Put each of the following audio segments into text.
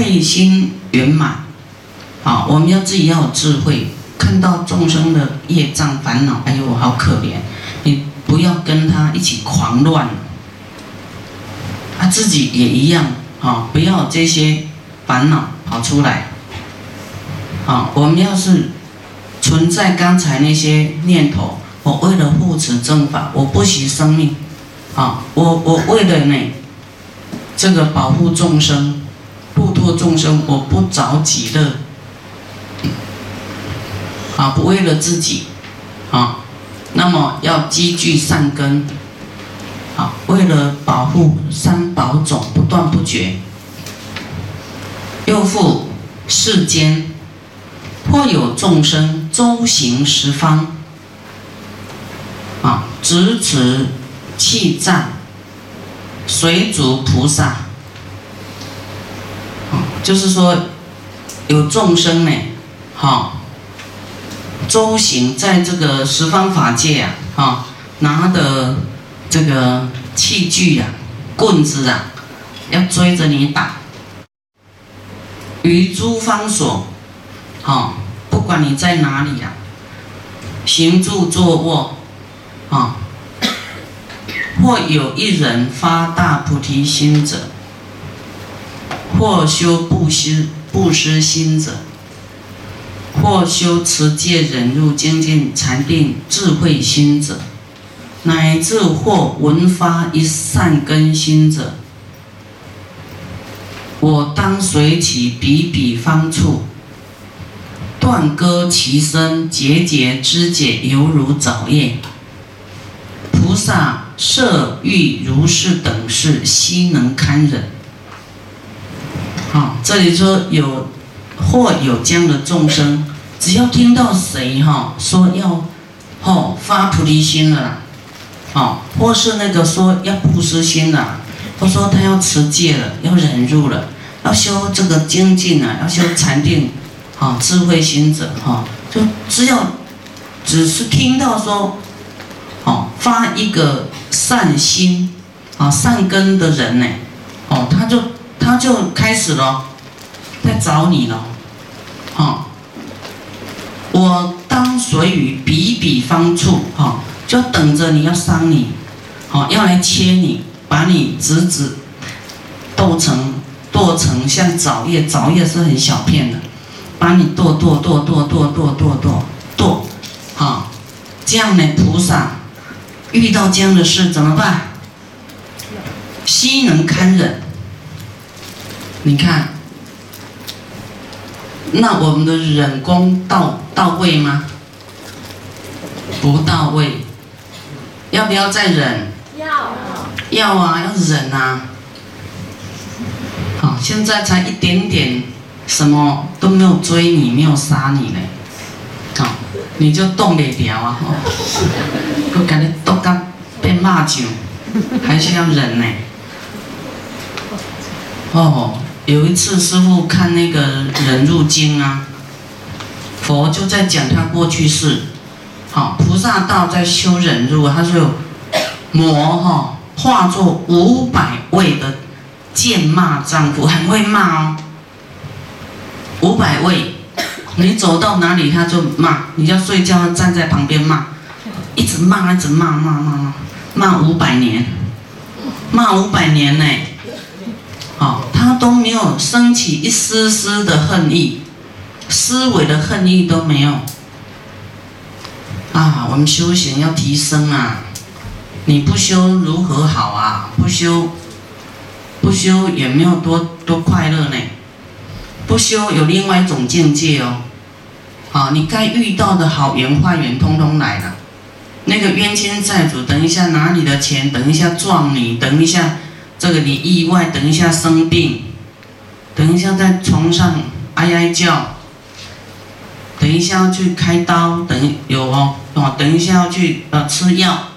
慧心圆满，啊，我们要自己要有智慧，看到众生的业障烦恼，哎呦，我好可怜，你不要跟他一起狂乱，他自己也一样，啊，不要这些烦恼跑出来，啊，我们要是存在刚才那些念头，我为了护持正法，我不惜生命，啊，我我为了呢，这个保护众生。度脱众生，我不着己乐，啊，不为了自己，啊，那么要积聚善根，啊，为了保护三宝种不断不绝。又复世间，或有众生周行十方，啊，直持气藏，随逐菩萨。就是说，有众生呢，哈，周行在这个十方法界啊，哈，拿的这个器具啊，棍子啊，要追着你打。于诸方所，哈，不管你在哪里呀，行住坐卧，啊，或有一人发大菩提心者。或修不施不施心者，或修持戒忍辱精进禅定智慧心者，乃至或闻发一善根心者，我当随其彼彼方处，断割其身，节节肢解，犹如早夜。菩萨设欲如是等事，悉能堪忍。好，这里说有或有这样的众生，只要听到谁哈说要，哦发菩提心了，哦，或是那个说要布施心了，或说他要持戒了，要忍辱了，要修这个精进啊，要修禅定，啊智慧心者哈，就只要只是听到说，哦发一个善心啊善根的人呢，哦他就。他就开始了，在找你了，哈，我当随于彼彼方处，哈，就等着你要伤你，好，要来切你，把你直直剁成剁成像枣叶，枣叶是很小片的，把你剁剁剁剁剁剁剁剁剁，哈，这样呢，菩萨遇到这样的事怎么办？心能堪忍。你看，那我们的忍功到到位吗？不到位，要不要再忍？要。要啊，要忍啊。好，现在才一点点，什么都没有追你，没有杀你呢。好，你就动得了啊！我感觉都刚被骂久，还是要忍呢。哦。有一次，师傅看那个《忍辱经》啊，佛就在讲他过去世，好，菩萨道在修忍辱，他说魔哈化作五百位的贱骂丈夫，很会骂哦。五百位，你走到哪里他就骂，你要睡觉站在旁边骂，一直骂，一直骂，骂骂骂，骂五百年，骂五百年呢。好，都没有升起一丝丝的恨意，思维的恨意都没有。啊，我们修行要提升啊，你不修如何好啊？不修，不修也没有多多快乐呢。不修有另外一种境界哦。好，你该遇到的好缘坏缘通通来了。那个冤亲债主，等一下拿你的钱，等一下撞你，等一下。这个你意外，等一下生病，等一下在床上哀哀叫，等一下要去开刀，等有哦哦，等一下要去呃吃药，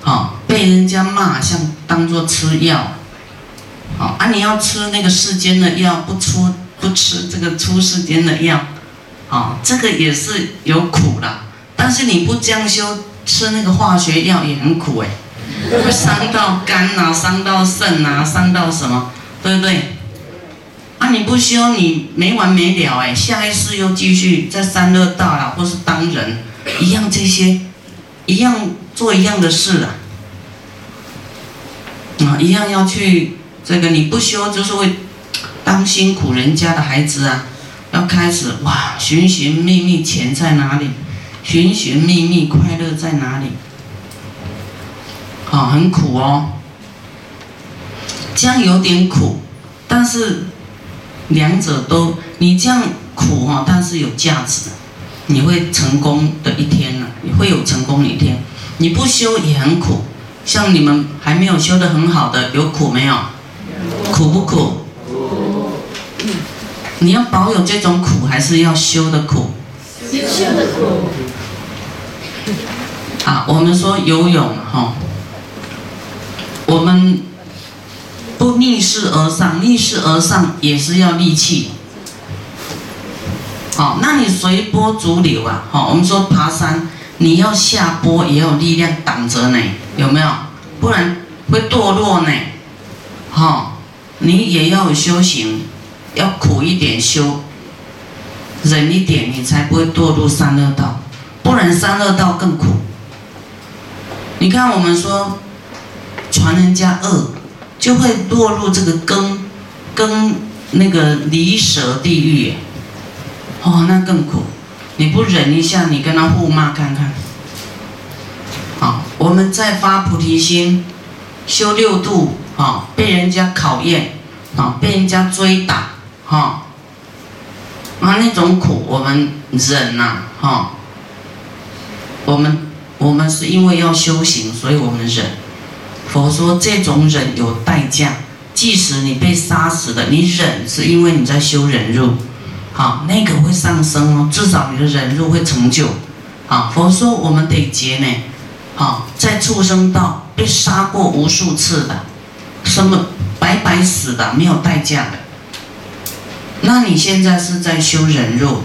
好 被人家骂像当做吃药，好啊你要吃那个世间的药，不出不吃这个出世间的药，好这个也是有苦的，但是你不将修吃那个化学药也很苦哎。会伤到肝呐，伤到肾呐，伤到什么？对不对？啊，你不修，你没完没了哎，下一世又继续在三恶道啊，或是当人，一样这些，一样做一样的事啊，啊，一样要去这个，你不修就是会当辛苦人家的孩子啊，要开始哇，寻寻觅觅钱在哪里，寻寻觅觅快乐在哪里，啊，很苦哦，这样有点苦，但是。两者都，你这样苦哈，但是有价值，你会成功的一天呢，你会有成功的一天。你不修也很苦，像你们还没有修的很好的，有苦没有？苦不苦？你要保有这种苦，还是要修的苦？修的苦。啊，我们说游泳哈，我们。逆势而上，逆势而上也是要力气。好，那你随波逐流啊？好，我们说爬山，你要下坡也有力量挡着呢，有没有？不然会堕落呢。好，你也要修行，要苦一点修，忍一点，你才不会堕入三恶道。不然三恶道更苦。你看我们说传人家恶。就会落入这个根，根那个离蛇地狱，哦，那更苦。你不忍一下，你跟他互骂看看。好，我们再发菩提心，修六度，啊，被人家考验，啊，被人家追打，哈，啊，那种苦我们忍呐，哈。我们我们是因为要修行，所以我们忍。佛说这种忍有代价，即使你被杀死的，你忍是因为你在修忍辱，好，那个会上升哦，至少你的忍辱会成就，啊，佛说我们得结呢，好，在畜生道被杀过无数次的，什么白白死的没有代价的，那你现在是在修忍辱，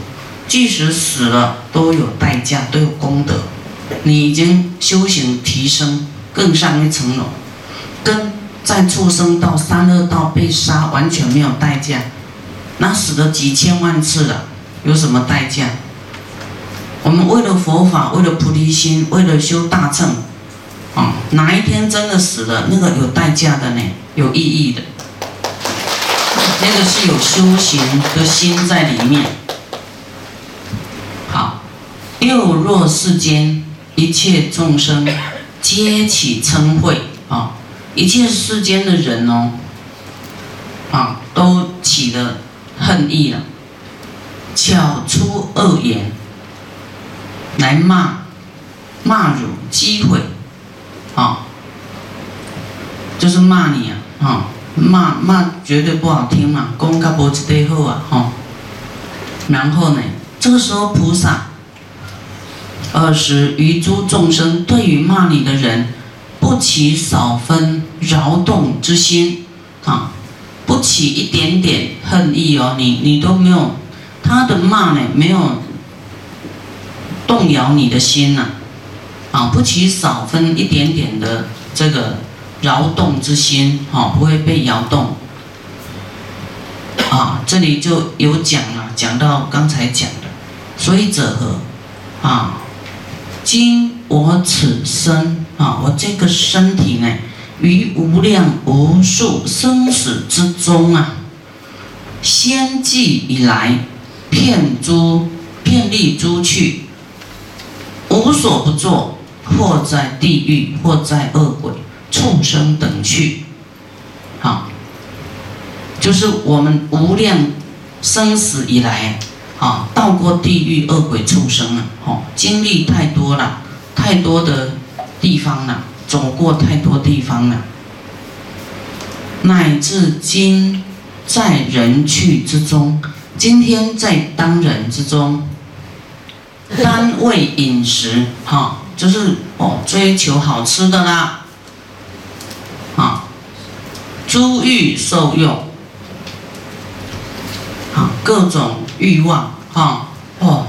即使死了都有代价，都有功德，你已经修行提升。更上一层楼，跟在畜生道、三恶道被杀完全没有代价，那死了几千万次了，有什么代价？我们为了佛法，为了菩提心，为了修大乘，啊，哪一天真的死了，那个有代价的呢？有意义的，那个是有修行的心在里面。好，六若世间一切众生。皆起嗔恚啊！一切世间的人哦，啊，都起了恨意了，巧出恶言来骂、骂辱、击毁，啊，就是骂你啊，啊，骂骂绝对不好听嘛，公家脖子背后啊，哈。然后呢，这个时候菩萨。二是于诸众生对于骂你的人，不起少分扰动之心，啊，不起一点点恨意哦，你你都没有，他的骂呢没有动摇你的心呐，啊，不起少分一点点的这个扰动之心，哈，不会被摇动，啊，这里就有讲了，讲到刚才讲的，所以者何，啊。今我此身啊，我这个身体呢，于无量无数生死之中啊，先际以来，骗诸骗利诸去，无所不作，或在地狱，或在恶鬼、畜生等去，好，就是我们无量生死以来。啊，到过地狱、恶鬼、畜生了，哦，经历太多了，太多的地方了，走过太多地方了，乃至今在人去之中，今天在当人之中，单位饮食，哈，就是哦，追求好吃的啦，啊，诸欲受用，啊，各种。欲望啊哦，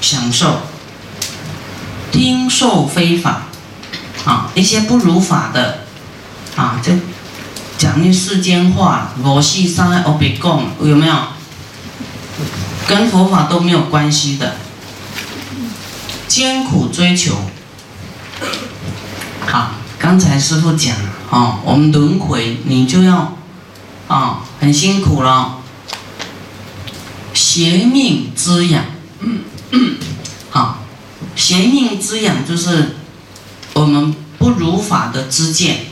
享受，听受非法啊，一些不如法的啊，就讲那世间话，我系三爱欧比贡有没有？跟佛法都没有关系的，艰苦追求。好，刚才师傅讲哦，我们轮回你就要啊，很辛苦了。邪命滋养，好，邪命滋养就是我们不如法的知见，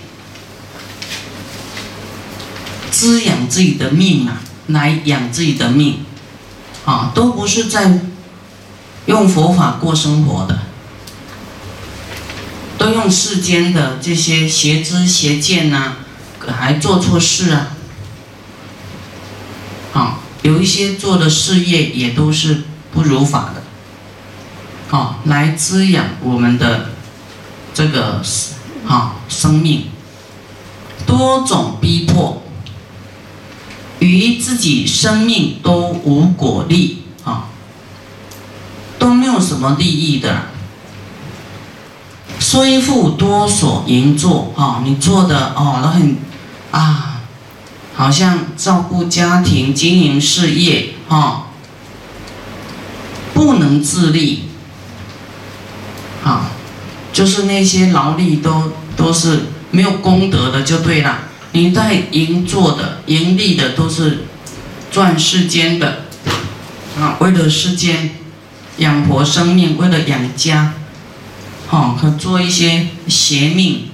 滋养自己的命啊，来养自己的命，啊，都不是在用佛法过生活的，都用世间的这些邪知邪见呐，还做错事啊。有一些做的事业也都是不如法的，好来滋养我们的这个好生命，多种逼迫，与自己生命都无果利啊，都没有什么利益的，虽复多所营作啊，你做的哦都很啊。好像照顾家庭、经营事业，哈，不能自立，啊，就是那些劳力都都是没有功德的，就对了。你在营做的、盈利的都是赚世间的，啊，为了世间养活生命，为了养家，哈，可做一些邪命。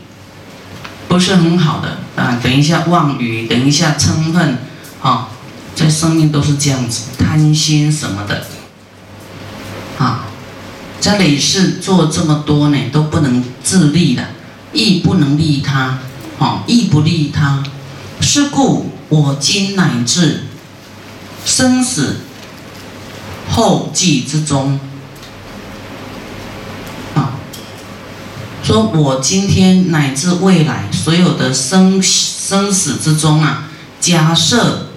不是很好的啊！等一下妄语，等一下嗔恨，啊，这生命都是这样子，贪心什么的，啊，在累世做这么多呢，都不能自立的，亦不能利他，啊，亦不利他，是故我今乃至生死后继之中。说我今天乃至未来所有的生生死之中啊，假设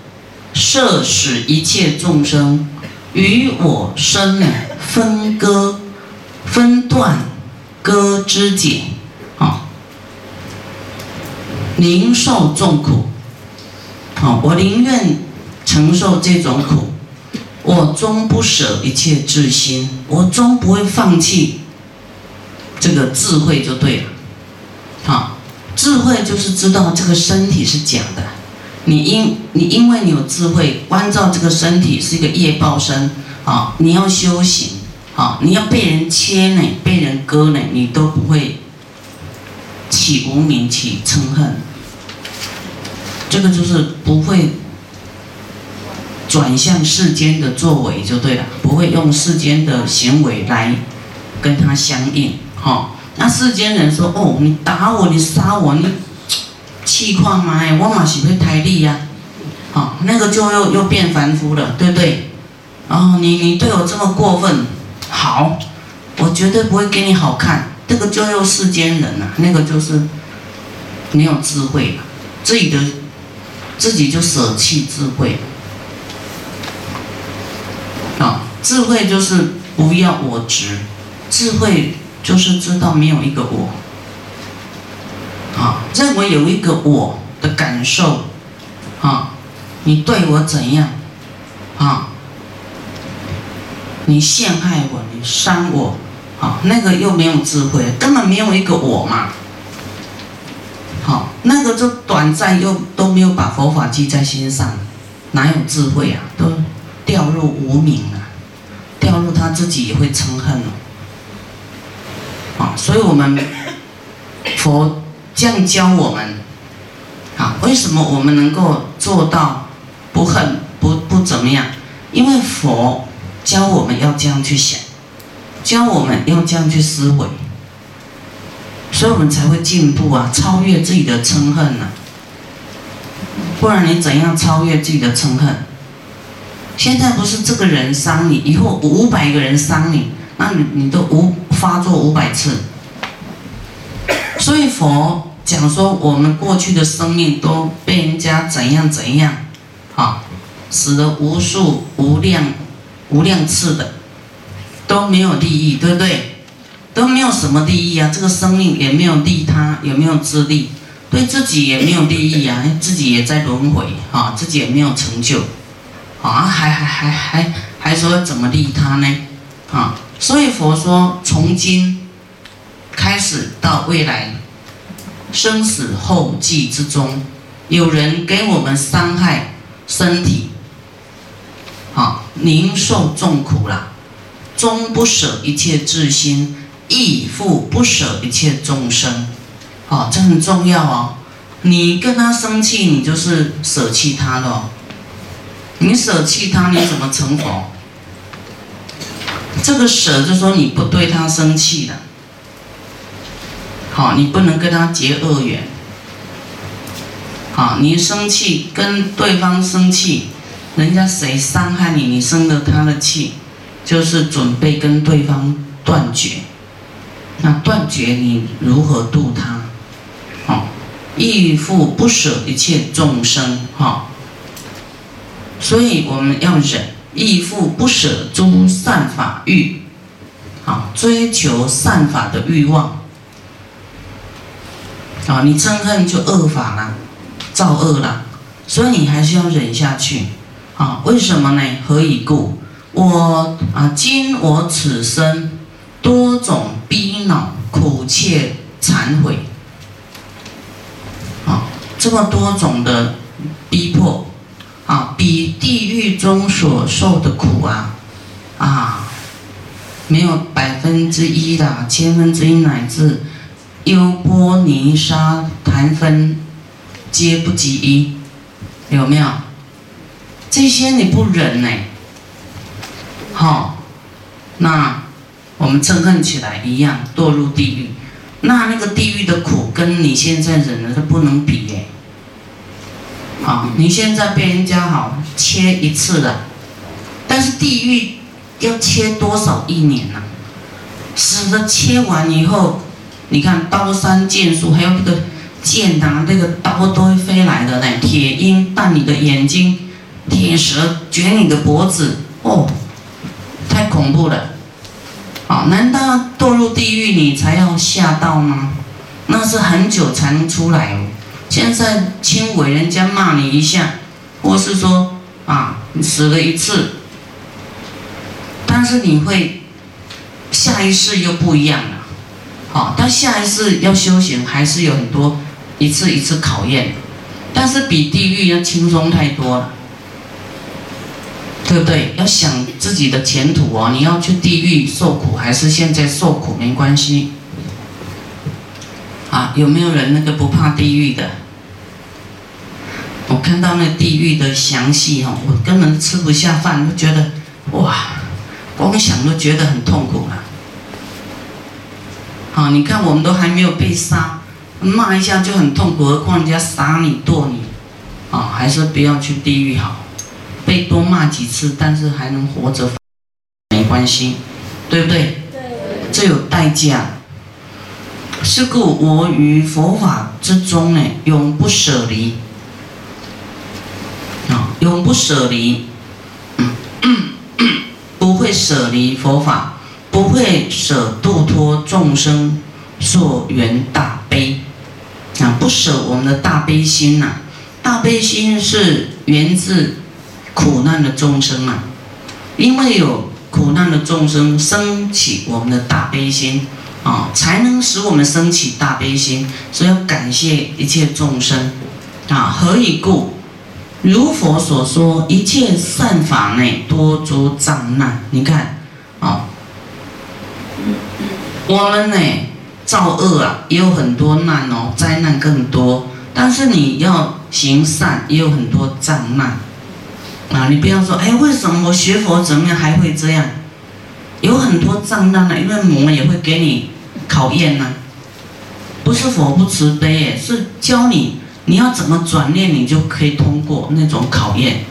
设使一切众生与我生呢分割、分断、割肢解，啊，宁受众苦，啊，我宁愿承受这种苦，我终不舍一切智心，我终不会放弃。这个智慧就对了，好，智慧就是知道这个身体是假的，你因你因为你有智慧，关照这个身体是一个业报身，啊，你要修行，啊，你要被人切呢，被人割呢，你都不会起无名起嗔恨，这个就是不会转向世间的作为就对了，不会用世间的行为来跟他相应。好，那世间人说：“哦，你打我，你杀我，你气况嘛？我嘛是会抬力呀。”好，那个就又又变凡夫了，对不对？哦，你你对我这么过分，好，我绝对不会给你好看。这个就又世间人了，那个就是没有智慧了，自己的自己就舍弃智慧。啊，智慧就是不要我执，智慧。就是知道没有一个我，啊，认为有一个我的感受，啊，你对我怎样，啊，你陷害我，你伤我，啊，那个又没有智慧，根本没有一个我嘛，好，那个就短暂又都没有把佛法记在心上，哪有智慧啊？都掉入无名了，掉入他自己也会嗔恨了。啊所以我们佛这样教我们，啊，为什么我们能够做到不恨不不怎么样？因为佛教我们要这样去想，教我们要这样去思维，所以我们才会进步啊，超越自己的嗔恨呢。不然你怎样超越自己的嗔恨？现在不是这个人伤你，以后五百个人伤你。那你你都无发作五百次，所以佛讲说我们过去的生命都被人家怎样怎样，啊，死了无数无量无量次的，都没有利益，对不对？都没有什么利益啊，这个生命也没有利他，有没有自利？对自己也没有利益啊，自己也在轮回啊，自己也没有成就，啊，还还还还还说怎么利他呢？啊，所以佛说从今开始到未来生死后继之中，有人给我们伤害身体，啊，您受重苦了，终不舍一切至心，亦复不舍一切众生，好，这很重要哦。你跟他生气，你就是舍弃他了。你舍弃他，你怎么成佛？这个舍就说你不对他生气了，好，你不能跟他结恶缘。好，你生气跟对方生气，人家谁伤害你，你生了他的气，就是准备跟对方断绝。那断绝你如何度他？好，亦复不舍一切众生。哈，所以我们要忍。亦复不舍诸善法欲，啊，追求善法的欲望，啊，你憎恨就恶法了，造恶了，所以你还是要忍下去，啊，为什么呢？何以故？我啊，今我此生多种逼恼，苦切忏悔，啊，这么多种的逼迫。啊，比地狱中所受的苦啊，啊，没有百分之一的，千分之一乃至优波尼沙檀分，皆不及一，有没有？这些你不忍呢？好，那我们憎恨起来一样，堕入地狱。那那个地狱的苦，跟你现在忍的都不能比耶。啊，你现在被人家好切一次了，但是地狱要切多少一年呢？死的切完以后，你看刀山剑树，还有那个剑呐，那个刀都会飞来的呢。铁鹰弹你的眼睛，铁蛇卷你的脖子，哦，太恐怖了。啊，难道堕入地狱你才要吓到吗？那是很久才能出来哦。现在轻微，人家骂你一下，或是说啊，你死了一次，但是你会下一世又不一样了，好，但下一世要修行还是有很多一次一次考验，但是比地狱要轻松太多了，对不对？要想自己的前途哦，你要去地狱受苦，还是现在受苦没关系。啊，有没有人那个不怕地狱的？我看到那地狱的详细哦，我根本吃不下饭，就觉得哇，光想都觉得很痛苦了。好，你看我们都还没有被杀，骂一下就很痛苦，何况人家杀你剁你，啊，还是不要去地狱好，被多骂几次，但是还能活着，没关系，对不对？对。这有代价。是故我于佛法之中呢，永不舍离。啊，永不舍离，不会舍离佛法，不会舍度脱众生所缘大悲。啊，不舍我们的大悲心呐，大悲心是源自苦难的众生啊，因为有苦难的众生升起我们的大悲心。啊，才能使我们升起大悲心，所以要感谢一切众生。啊，何以故？如佛所说，一切善法内多诸障难。你看，啊，我们呢造恶啊，也有很多难哦，灾难更多。但是你要行善，也有很多障难。啊，你不要说，哎，为什么我学佛怎么样还会这样？有很多障难呢，因为魔也会给你考验呢。不是佛不慈悲，是教你你要怎么转念，你就可以通过那种考验，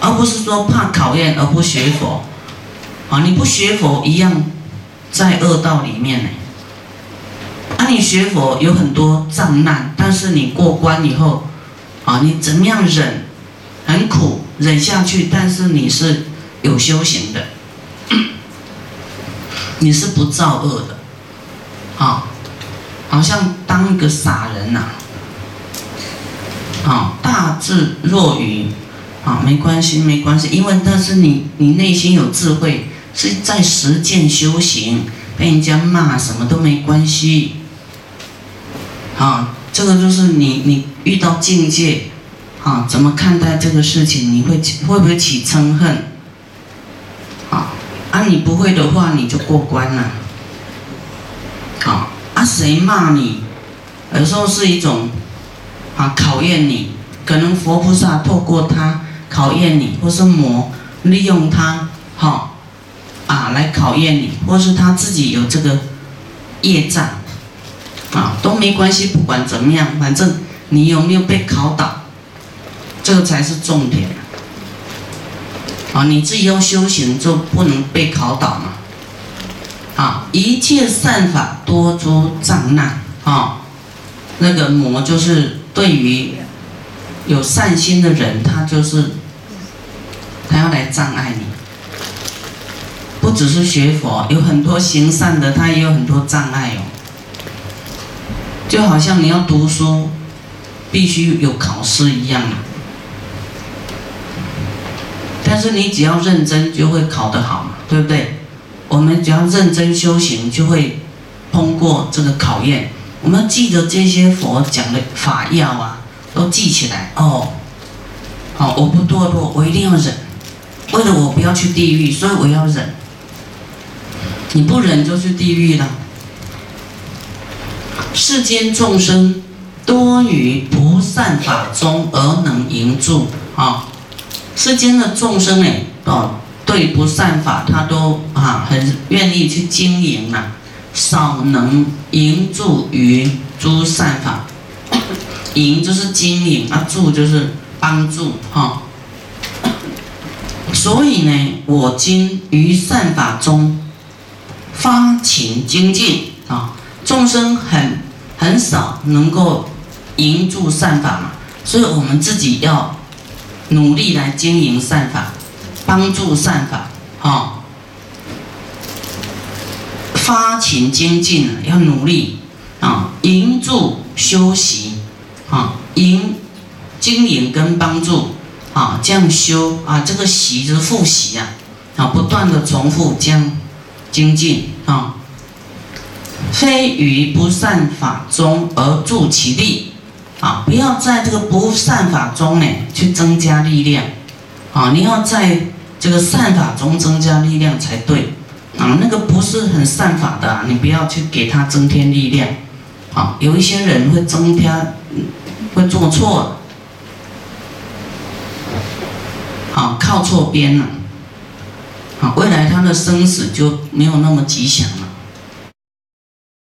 而不是说怕考验而不学佛。啊，你不学佛一样在恶道里面呢。啊，你学佛有很多障难，但是你过关以后，啊，你怎么样忍，很苦忍下去，但是你是有修行的。你是不造恶的，啊，好像当一个傻人呐，啊，大智若愚，啊，没关系，没关系，因为那是你你内心有智慧，是在实践修行，被人家骂什么都没关系，啊，这个就是你你遇到境界，啊，怎么看待这个事情？你会会不会起嗔恨？啊，啊，你不会的话，你就过关了，啊，啊，谁骂你？有时候是一种。啊，考验你，可能佛菩萨透过他考验你，或是魔利用他，好，啊，来考验你，或是他自己有这个业障，啊，都没关系，不管怎么样，反正你有没有被考倒，这个才是重点。啊，你自己要修行就不能被考倒嘛。啊，一切善法多诸障碍，啊，那个魔就是。对于有善心的人，他就是他要来障碍你。不只是学佛，有很多行善的，他也有很多障碍哦。就好像你要读书，必须有考试一样。但是你只要认真，就会考得好嘛，对不对？我们只要认真修行，就会通过这个考验。我们记得这些佛讲的法要啊，都记起来哦。好，我不堕落，我一定要忍。为了我不要去地狱，所以我要忍。你不忍就去地狱了。世间众生多于不善法中而能营住啊。世间的众生呢，哦，对不善法他都啊很愿意去经营呐。少能营助于诸善法，营就是经营，啊助就是帮助哈。所以呢，我今于善法中发勤精进啊，众生很很少能够营助善法嘛，所以我们自己要努力来经营善法，帮助善法哈。发勤精进要努力啊，营助修习啊，营经营跟帮助啊，这样修啊，这个习就是复习啊，啊，不断的重复这样精进啊，非于不善法中而助其力啊，不要在这个不善法中呢去增加力量啊，你要在这个善法中增加力量才对。啊，那个不是很善法的，你不要去给他增添力量。啊，有一些人会增添，会做错，好靠错边了，好，未来他的生死就没有那么吉祥。